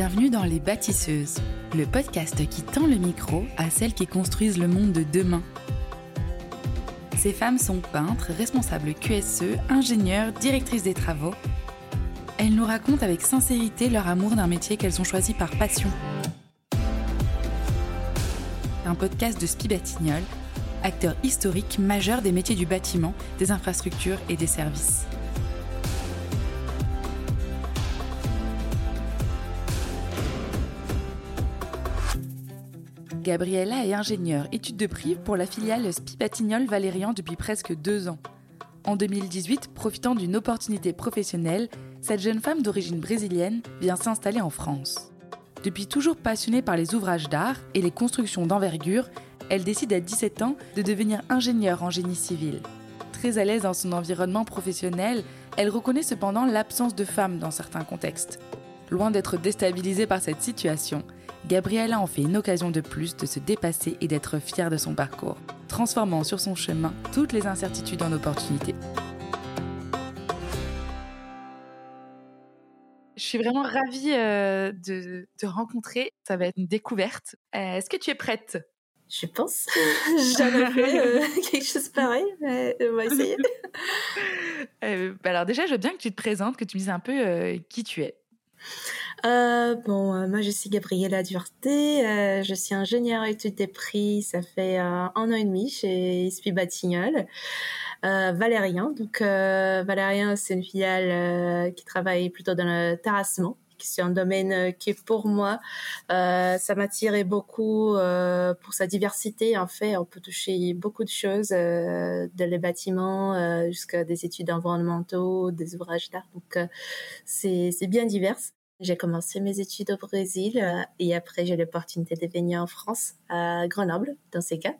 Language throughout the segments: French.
Bienvenue dans Les Bâtisseuses, le podcast qui tend le micro à celles qui construisent le monde de demain. Ces femmes sont peintres, responsables QSE, ingénieurs, directrices des travaux. Elles nous racontent avec sincérité leur amour d'un métier qu'elles ont choisi par passion. Un podcast de Spi Batignolles, acteur historique majeur des métiers du bâtiment, des infrastructures et des services. Gabriella est ingénieure études de prix pour la filiale Spibatignol Valérian depuis presque deux ans. En 2018, profitant d'une opportunité professionnelle, cette jeune femme d'origine brésilienne vient s'installer en France. Depuis toujours passionnée par les ouvrages d'art et les constructions d'envergure, elle décide à 17 ans de devenir ingénieure en génie civil. Très à l'aise dans son environnement professionnel, elle reconnaît cependant l'absence de femmes dans certains contextes. Loin d'être déstabilisée par cette situation, Gabriella en fait une occasion de plus de se dépasser et d'être fière de son parcours, transformant sur son chemin toutes les incertitudes en opportunités. Je suis vraiment ravie euh, de te rencontrer. Ça va être une découverte. Euh, est-ce que tu es prête? Je pense. J'avais fait euh, quelque chose pareil, mais on va essayer. Bah alors déjà, je veux bien que tu te présentes, que tu me dises un peu qui tu es. Euh, bon, euh, moi je suis Gabriella Duarte, euh, je suis ingénieure études des prix, ça fait un an et demi chez ISPI Batignolles. Valérien, donc Valérien c'est une filiale qui travaille plutôt dans le terrassement c'est un domaine qui pour moi ça m'attirait beaucoup pour sa diversité. En fait on peut toucher beaucoup de choses de les bâtiments jusqu'à des études environnementaux des ouvrages d'art. Donc c'est bien divers j'ai commencé mes études au Brésil euh, et après j'ai l'opportunité de venir en France, à Grenoble dans ces cas,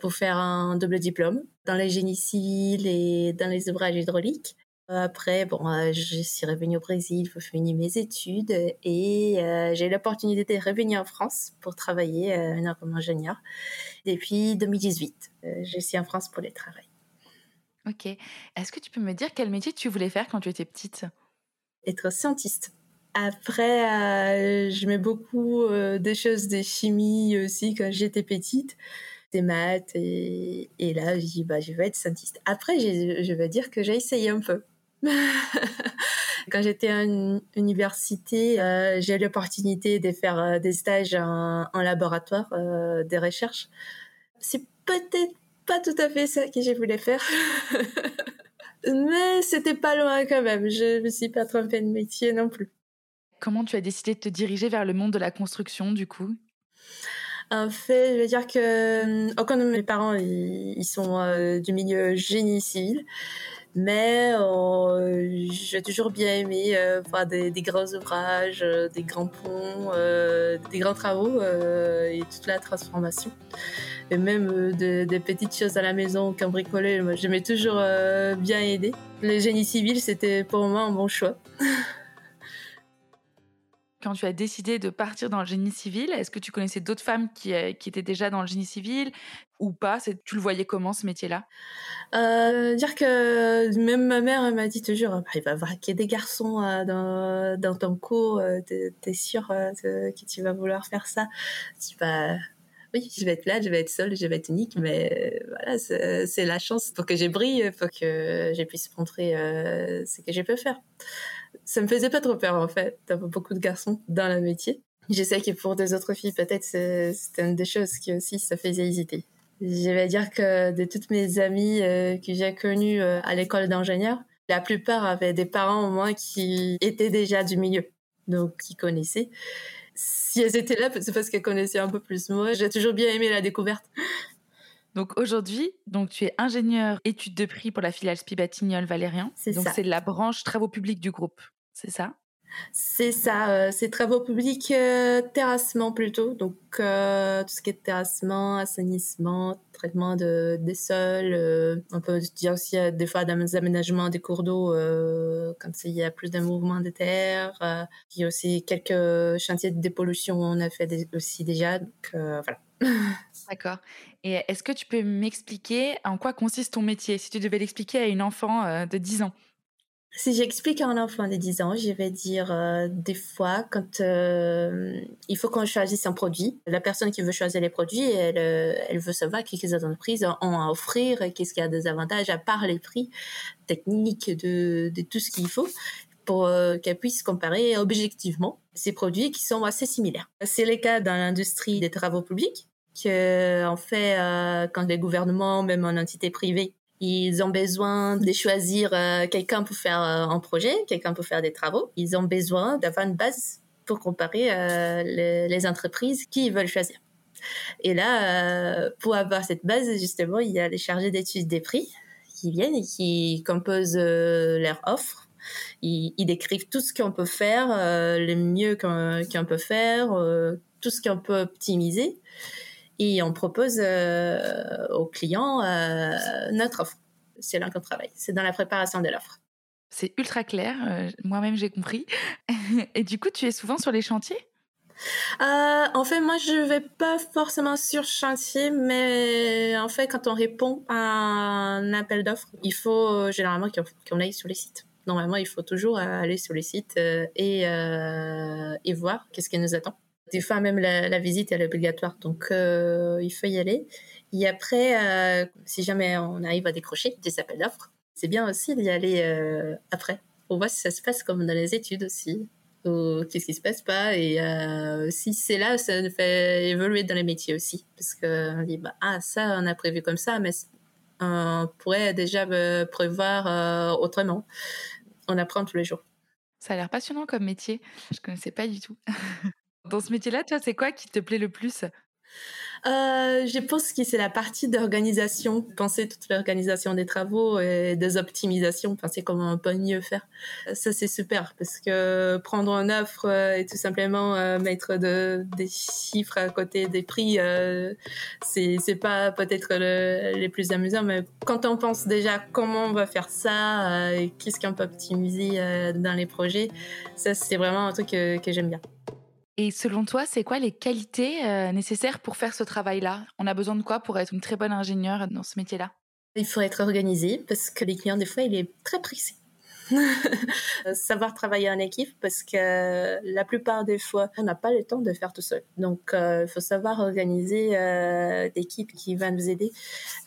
pour faire un double diplôme dans les génies civils et dans les ouvrages hydrauliques. Après, bon, euh, je suis revenue au Brésil pour finir mes études et euh, j'ai l'opportunité de revenir en France pour travailler euh, comme ingénieur depuis 2018. je suis en France pour les travail. Ok. Est-ce que tu peux me dire quel métier tu voulais faire quand tu étais petite? Être scientiste. Après, euh, je mets beaucoup euh, des choses de chimie aussi quand j'étais petite, des maths et, et là, je dis bah je vais être scientiste. Après, je vais dire que j'ai essayé un peu. quand j'étais en université, euh, j'ai eu l'opportunité de faire des stages en, en laboratoire, des recherches. C'est peut-être pas tout à fait ça que je voulais faire. Mais c'était pas loin quand même. Je me suis pas trompée de métier non plus. Comment tu as décidé de te diriger vers le monde de la construction, du coup? En fait, je veux dire que aucun de mes parents ils, sont euh, du milieu génie civil, mais euh, j'ai toujours bien aimé euh, des, grands ouvrages, des grands ponts, des grands travaux et toute la transformation. Et même des petites choses à la maison qu'un bricoler, moi j'aimais toujours bien aider. Le génie civil, c'était pour moi un bon choix. quand tu as décidé de partir dans le génie civil, est-ce que tu connaissais d'autres femmes qui, euh, étaient déjà dans le génie civil ou pas? Tu le voyais comment ce métier-là? Euh, Dire que même ma mère m'a dit toujours bah, il va y avoir des garçons euh, dans, ton cours, euh, t'es sûr que tu vas vouloir faire ça? Tu vas oui, je vais être là, je vais être seule, je vais être unique, mais voilà, c'est la chance. Pour que j'ai brille, pour que je puisse montrer ce que je peux faire ça me faisait pas trop peur en fait d'avoir beaucoup de garçons dans le métier. Je sais que pour des autres filles, peut-être c'était une des choses qui aussi ça faisait hésiter. Je vais dire que de toutes mes amies euh, que j'ai connues euh, à l'école d'ingénieur, la plupart avaient des parents au moins qui étaient déjà du milieu, donc qui connaissaient. Si elles étaient là, c'est parce qu'elles connaissaient un peu plus moi. J'ai toujours bien aimé la découverte. Donc aujourd'hui, donc tu es ingénieur études de prix pour la filiale Spibatignol Valérien. C'est ça. Donc c'est la branche travaux publics du groupe, c'est ça? C'est ça, euh, c'est travaux publics euh, terrassement plutôt, donc euh, tout ce qui est terrassement, assainissement, traitement de, des sols, on peut dire aussi des fois des aménagements des cours d'eau quand il y a plus de mouvement de terre, il y a aussi quelques chantiers de dépollution on a fait aussi déjà, donc voilà. D'accord. Et est-ce que tu peux m'expliquer en quoi consiste ton métier? Si tu devais l'expliquer à une enfant de 10 ans Si j'explique à un enfant de 10 ans, je vais dire euh, des fois quand euh, il faut qu'on choisisse un produit, la personne qui veut choisir les produits, elle, euh, elle veut savoir qu'est-ce que les entreprises ont à offrir, qu'est-ce qu'il y a des avantages à part les prix techniques de, de tout ce qu'il faut pour qu'elle puisse comparer objectivement ces produits qui sont assez similaires. C'est le cas dans l'industrie des travaux publics, que fait quand les gouvernements, même en entité privée, ils ont besoin de choisir euh, quelqu'un pour faire euh, un projet, quelqu'un pour faire des travaux. Ils ont besoin d'avoir une base pour comparer euh, les, entreprises qui veulent choisir. Et là, pour avoir cette base, justement, il y a les chargés d'études des prix qui viennent et qui composent leur offre. Ils, décrivent tout ce qu'on peut faire, le mieux qu'on peut faire, tout ce qu'on peut optimiser et on propose euh, aux clients euh, notre offre. C'est là qu'on travaille. C'est dans la préparation de l'offre. C'est ultra clair. Euh, moi-même, j'ai compris. et du coup, tu es souvent sur les chantiers? En fait, moi, je vais pas forcément sur chantier, mais en fait, quand on répond à un appel d'offres, il faut généralement qu'on aille sur les sites. Normalement, il faut toujours aller sur les sites et, et voir qu'est-ce qui nous attend. Des fois, même la, visite est obligatoire, donc euh, il faut y aller. Et après, euh, si jamais on arrive à décrocher des appels d'offres, c'est bien aussi d'y aller euh, après. On voit si ça se passe comme dans les études aussi, ou qu'est-ce qui se passe pas. Et si c'est là, ça nous fait évoluer dans les métiers aussi. Parce qu'on dit, bah, ah, ça, on a prévu comme ça, mais on pourrait déjà prévoir autrement. On apprend tous les jours. Ça a l'air passionnant comme métier. Je connaissais pas du tout. Dans ce métier-là, toi, c'est quoi qui te plaît le plus? Euh, je pense que c'est la partie d'organisation, penser toute l'organisation des travaux et des optimisations, penser comment on peut mieux faire. Ça c'est super parce que prendre une offre euh, et tout simplement euh, mettre de, des chiffres à côté des prix, euh, c'est pas peut-être le, les plus amusants, mais quand on pense déjà comment on va faire ça, et qu'est-ce qu'on peut optimiser dans les projets, ça c'est vraiment un truc que j'aime bien. Et selon toi, c'est quoi les qualités euh, nécessaires pour faire ce travail-là? On a besoin de quoi pour être une très bonne ingénieure dans ce métier-là? Il faut être organisé parce que les clients, des fois, il est très pressé. Savoir travailler en équipe parce que la plupart des fois, on n'a pas le temps de faire tout seul. Donc, euh, il faut savoir organiser euh, qui va nous aider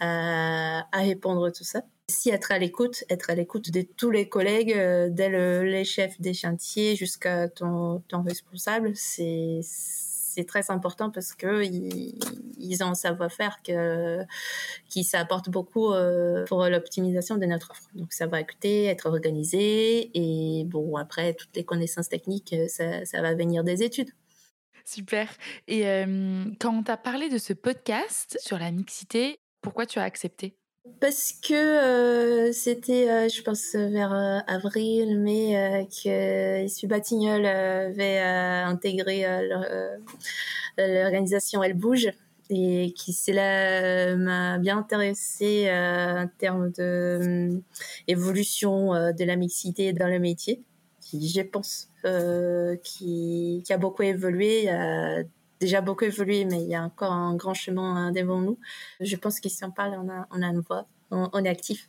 à répondre à tout ça aussi être à l'écoute, être à l'écoute de tous les collègues, euh, dès les chefs des chantiers jusqu'à ton, ton responsable, c'est très important parce que ils, ont un savoir-faire qui ça apporte beaucoup euh, pour l'optimisation de notre offre. Donc ça va écouter, être organisé et bon après toutes les connaissances techniques, ça, ça va venir des études. Super. Et euh, quand on t'a parlé de ce podcast sur la mixité, pourquoi tu as accepté? Parce que euh, c'était, euh, je pense, vers euh, avril, mai, que Issu Batignol avait intégré l'organisation Elle Bouge et qui cela m'a bien intéressé en termes de évolution de la mixité dans le métier, qui, je pense, qui, qui, a beaucoup évolué déjà beaucoup évolué, mais il y a encore un grand chemin devant nous. Je pense qu'ici on parle, on a, on une voix, on, est actif.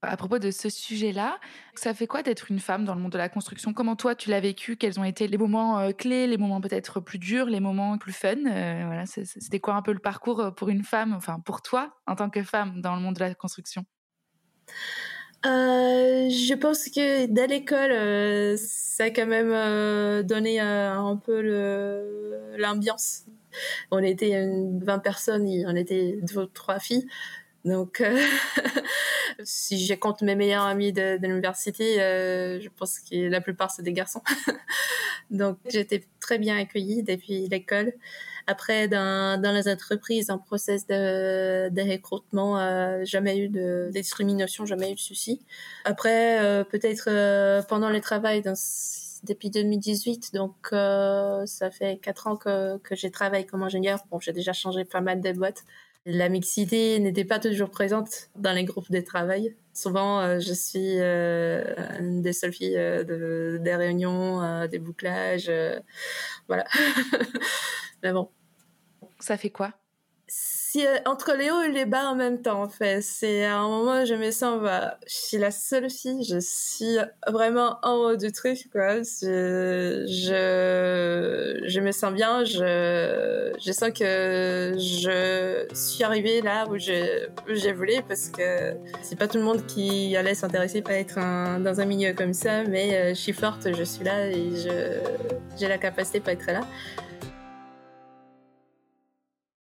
À propos de ce sujet-là, ça fait quoi d'être une femme dans le monde de la construction? Comment toi tu l'as vécu? Quels ont été les moments euh, clés, les moments peut-être plus durs, les moments plus fun? Euh, Voilà, c'était quoi un peu le parcours euh, pour une femme, enfin pour toi en tant que femme dans le monde de la construction? Euh, je pense que dès l'école, euh, ça a quand même euh, donné un peu l'ambiance. On était 20 personnes, on était deux trois filles. Donc, si je compte mes meilleurs amis de, de l'université, je pense que la plupart c'est des garçons. Donc, j'étais très bien accueillie depuis l'école. Après, dans, dans les entreprises, en process de, de recrutement, euh, jamais eu de, discrimination, jamais eu de soucis. Après, euh, peut-être euh, pendant le travail, dans, depuis 2018, donc euh, ça fait quatre ans que, que j'ai travaillé comme ingénieur. Bon, j'ai déjà changé pas mal de boîtes. La mixité n'était pas toujours présente dans les groupes de travail. Souvent, je suis une des seules filles de, des réunions, des bouclages, voilà. Mais bon. Ça fait quoi? Euh, entre les hauts et les bas en même temps en fait c'est à un moment je me sens bah, je suis la seule fille je suis vraiment en haut du truc quoi. Je je me sens bien je je sens que je suis arrivée là où je j'ai voulu parce que c'est pas tout le monde qui allait s'intéresser à être dans un milieu comme ça mais euh, je suis forte je suis là et j'ai la capacité pour être là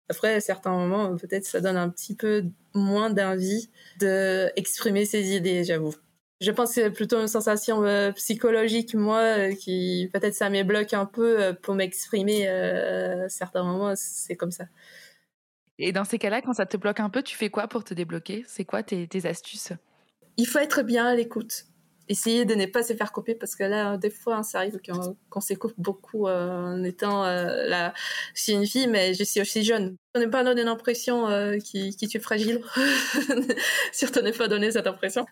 après, à certains moments, peut-être ça donne un petit peu moins d'envie d'exprimer ses idées, j'avoue. Je pense que c'est plutôt une sensation euh, psychologique, moi, euh, qui peut-être ça me bloque un peu euh, pour m'exprimer. à certains moments, c'est comme ça. Et dans ces cas-là, quand ça te bloque un peu, tu fais quoi pour te débloquer? C'est quoi tes astuces? Il faut être bien à l'écoute essayer de ne pas se faire couper parce que là des fois ça arrive qu'on se coupe beaucoup euh, en étant euh, là je suis une fille mais je suis aussi jeune. On n'est pas donner l'impression euh, qui, qui tu es fragile surtout ne pas donner cette impression.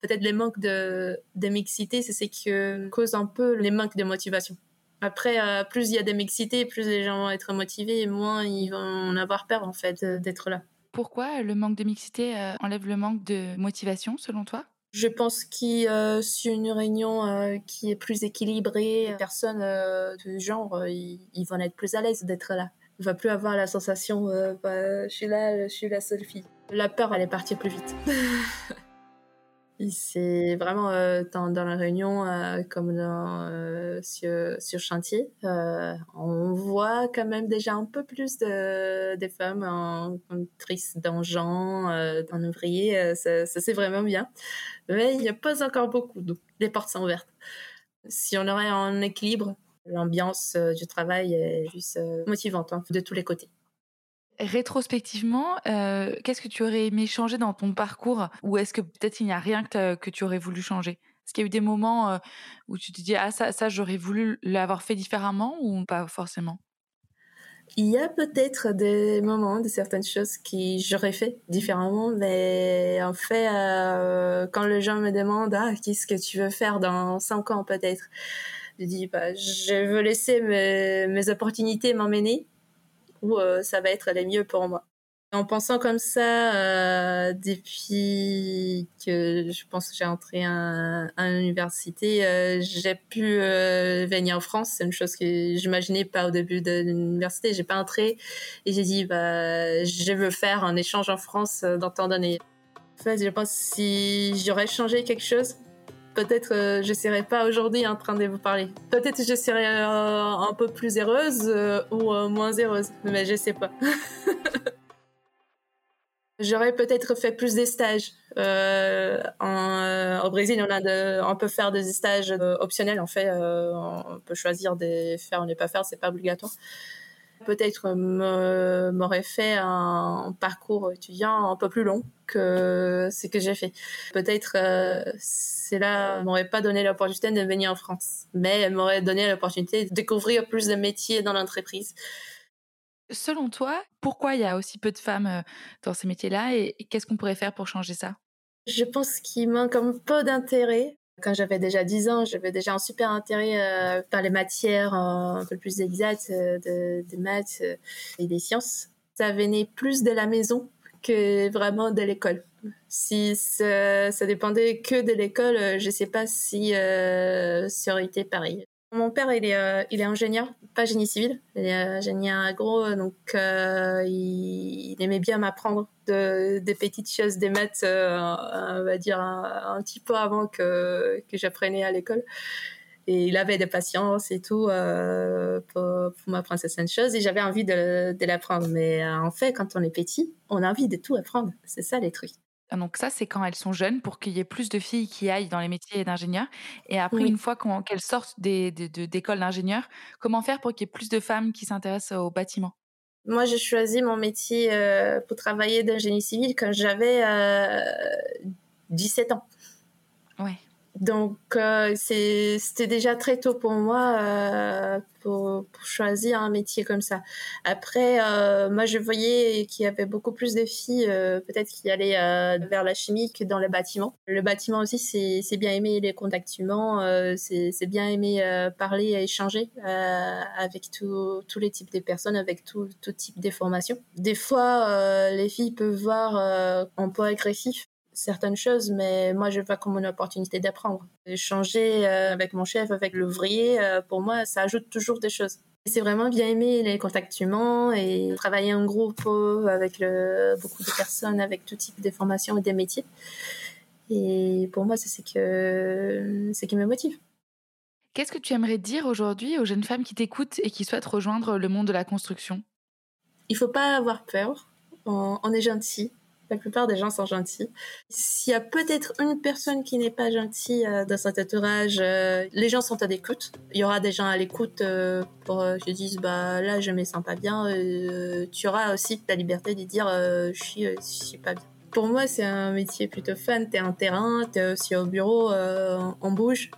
Peut-être les manques de, de mixité c'est ce qui cause un peu les manques de motivation. Après, plus il y a de mixité, plus les gens vont être motivés et moins ils vont en avoir peur en fait d'être là. Pourquoi le manque de mixité enlève le manque de motivation selon toi? Je pense qu'il euh, sur une réunion euh, qui est plus équilibrée, personne euh, du genre, ils, vont être plus à l'aise d'être là. Il va plus avoir la sensation, bah, je suis là, je suis la seule fille. La peur, elle est partie plus vite. C'est vraiment euh, dans, la réunion euh, comme dans, euh, sur, sur, chantier. on voit quand même déjà un peu plus de, des femmes en conductrice d'engins, en ouvrier. ça, ça c'est vraiment bien. Mais il n'y a pas encore beaucoup. Donc les portes sont ouvertes. Si on aurait un équilibre, l'ambiance du travail est juste motivante hein, de tous les côtés. Rétrospectivement, euh, qu'est-ce que tu aurais aimé changer dans ton parcours Ou est-ce que peut-être il n'y a rien que, tu aurais voulu changer? Est-ce qu'il y a eu des moments euh, où tu te dis Ah, ça, ça j'aurais voulu l'avoir fait différemment ou pas forcément? Il y a peut-être des moments, de certaines choses qui j'aurais fait différemment, mais en fait, euh, quand les gens me demandent ah qu'est-ce que tu veux faire dans cinq ans peut-être, je dis bah je veux laisser mes, mes opportunités m'emmener euh, ça va être les mieux pour moi. En pensant comme ça, euh, depuis que je pense que j'ai entré à, l'université, euh, j'ai pu venir en France. C'est une chose que j'imaginais pas au début de l'université. J'ai pas entré et j'ai dit, bah, je veux faire un échange en France dans tant d'années. En fait, je pense que si j'aurais changé quelque chose, peut-être euh, je serais pas aujourd'hui en train de vous parler. Peut-être je serais euh, un peu plus heureuse euh, ou moins heureuse, mais je sais pas. J'aurais peut-être fait plus des stages. En, au Brésil, on, a de, on peut faire des stages optionnels. En fait, on peut choisir de faire ou ne pas faire, c'est pas obligatoire peut-être m'aurait fait un parcours étudiant un peu plus long que ce que j'ai fait. Peut-être c'est là m'aurait pas donné l'opportunité de venir en France, mais elle m'aurait donné l'opportunité de découvrir plus de métiers dans l'entreprise. Selon toi, pourquoi il y a aussi peu de femmes euh, dans ces métiers-là et qu'est-ce qu'on pourrait faire pour changer ça? Je pense qu'il manque un peu d'intérêt. Quand j'avais déjà 10 ans, j'avais déjà un super intérêt euh, par les matières euh, un peu plus exactes, des maths et des sciences. Ça venait plus de la maison que vraiment de l'école. Si ça, dépendait que de l'école, je ne sais pas si ça aurait été pareil. Mon père, il est, euh, il est ingénieur, pas génie civil, il est ingénieur agro, donc il, aimait bien m'apprendre de, des petites choses, des maths, on va dire un, petit peu avant que, que j'apprenais à l'école. Et il avait de patience et tout pour, m'apprendre certaines choses et j'avais envie de, de l'apprendre. Mais en fait, quand on est petit, on a envie de tout apprendre. C'est ça les trucs. Donc ça, c'est quand elles sont jeunes pour qu'il y ait plus de filles qui aillent dans les métiers d'ingénieur. Et après, une fois qu'elles sortent d'écoles d'ingénieurs, comment faire pour qu'il y ait plus de femmes qui s'intéressent au bâtiment? Moi, j'ai choisi mon métier euh, pour travailler d'ingénie civil quand j'avais 17 euh, ans. Ouais. Donc, euh, c'était déjà très tôt pour moi euh, pour, pour, choisir un métier comme ça. Après, euh, moi, je voyais qu'il y avait beaucoup plus de filles, euh, peut-être qui allaient euh, vers la chimie que dans le bâtiment. Le bâtiment aussi, c'est bien aimer les contacts humains, euh, c'est bien aimer parler et échanger avec tous les types de personnes, avec tout, tout type de formations. Des fois, les filles peuvent voir peu agressif certaines choses, mais moi, je vois comme une opportunité d'apprendre. Échanger euh, avec mon chef, avec l'ouvrier, euh, pour moi, ça ajoute toujours des choses. C'est vraiment bien aimer les contacts humains et travailler en groupe euh, avec le, beaucoup de personnes, avec tout type de formations et des métiers. Et pour moi, c'est ce que, qui me motive. Qu'est-ce que tu aimerais dire aujourd'hui aux jeunes femmes qui t'écoutent et qui souhaitent rejoindre le monde de la construction? Il faut pas avoir peur. on est gentil la plupart des gens sont gentils. S'il y a peut-être une personne qui n'est pas gentille euh, dans cet entourage, euh, les gens sont à l'écoute. Il y aura des gens à l'écoute euh, pour se disent bah là je me sens pas bien. tu auras aussi ta liberté de dire je suis suis pas bien. Pour moi c'est un métier plutôt fun. T'es en terrain, t'es aussi au bureau, on bouge.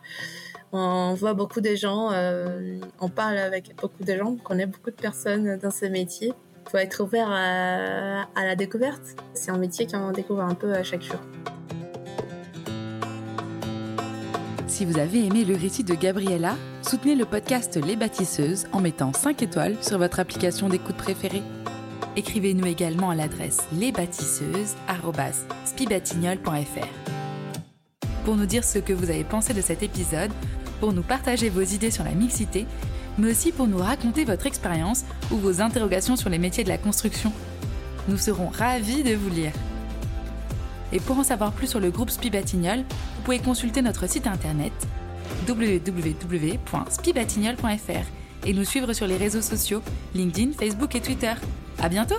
On voit beaucoup de gens, on parle avec beaucoup de gens, on connaît beaucoup de personnes dans ce métier faut être ouvert à, la découverte. C'est un métier qu'on découvre un peu à chaque jour. Si vous avez aimé le récit de Gabriella, soutenez le podcast Les Bâtisseuses en mettant 5 étoiles sur votre application d'écoute préférée. Écrivez-nous également à l'adresse lesbatisseuses.spibatignol.fr. Pour nous dire ce que vous avez pensé de cet épisode, pour nous partager vos idées sur la mixité mais aussi pour nous raconter votre expérience ou vos interrogations sur les métiers de la construction. Nous serons ravis de vous lire. Et pour en savoir plus sur le groupe Spibatignol, vous pouvez consulter notre site internet www.spibatignol.fr et nous suivre sur les réseaux sociaux LinkedIn, Facebook et Twitter. À bientôt!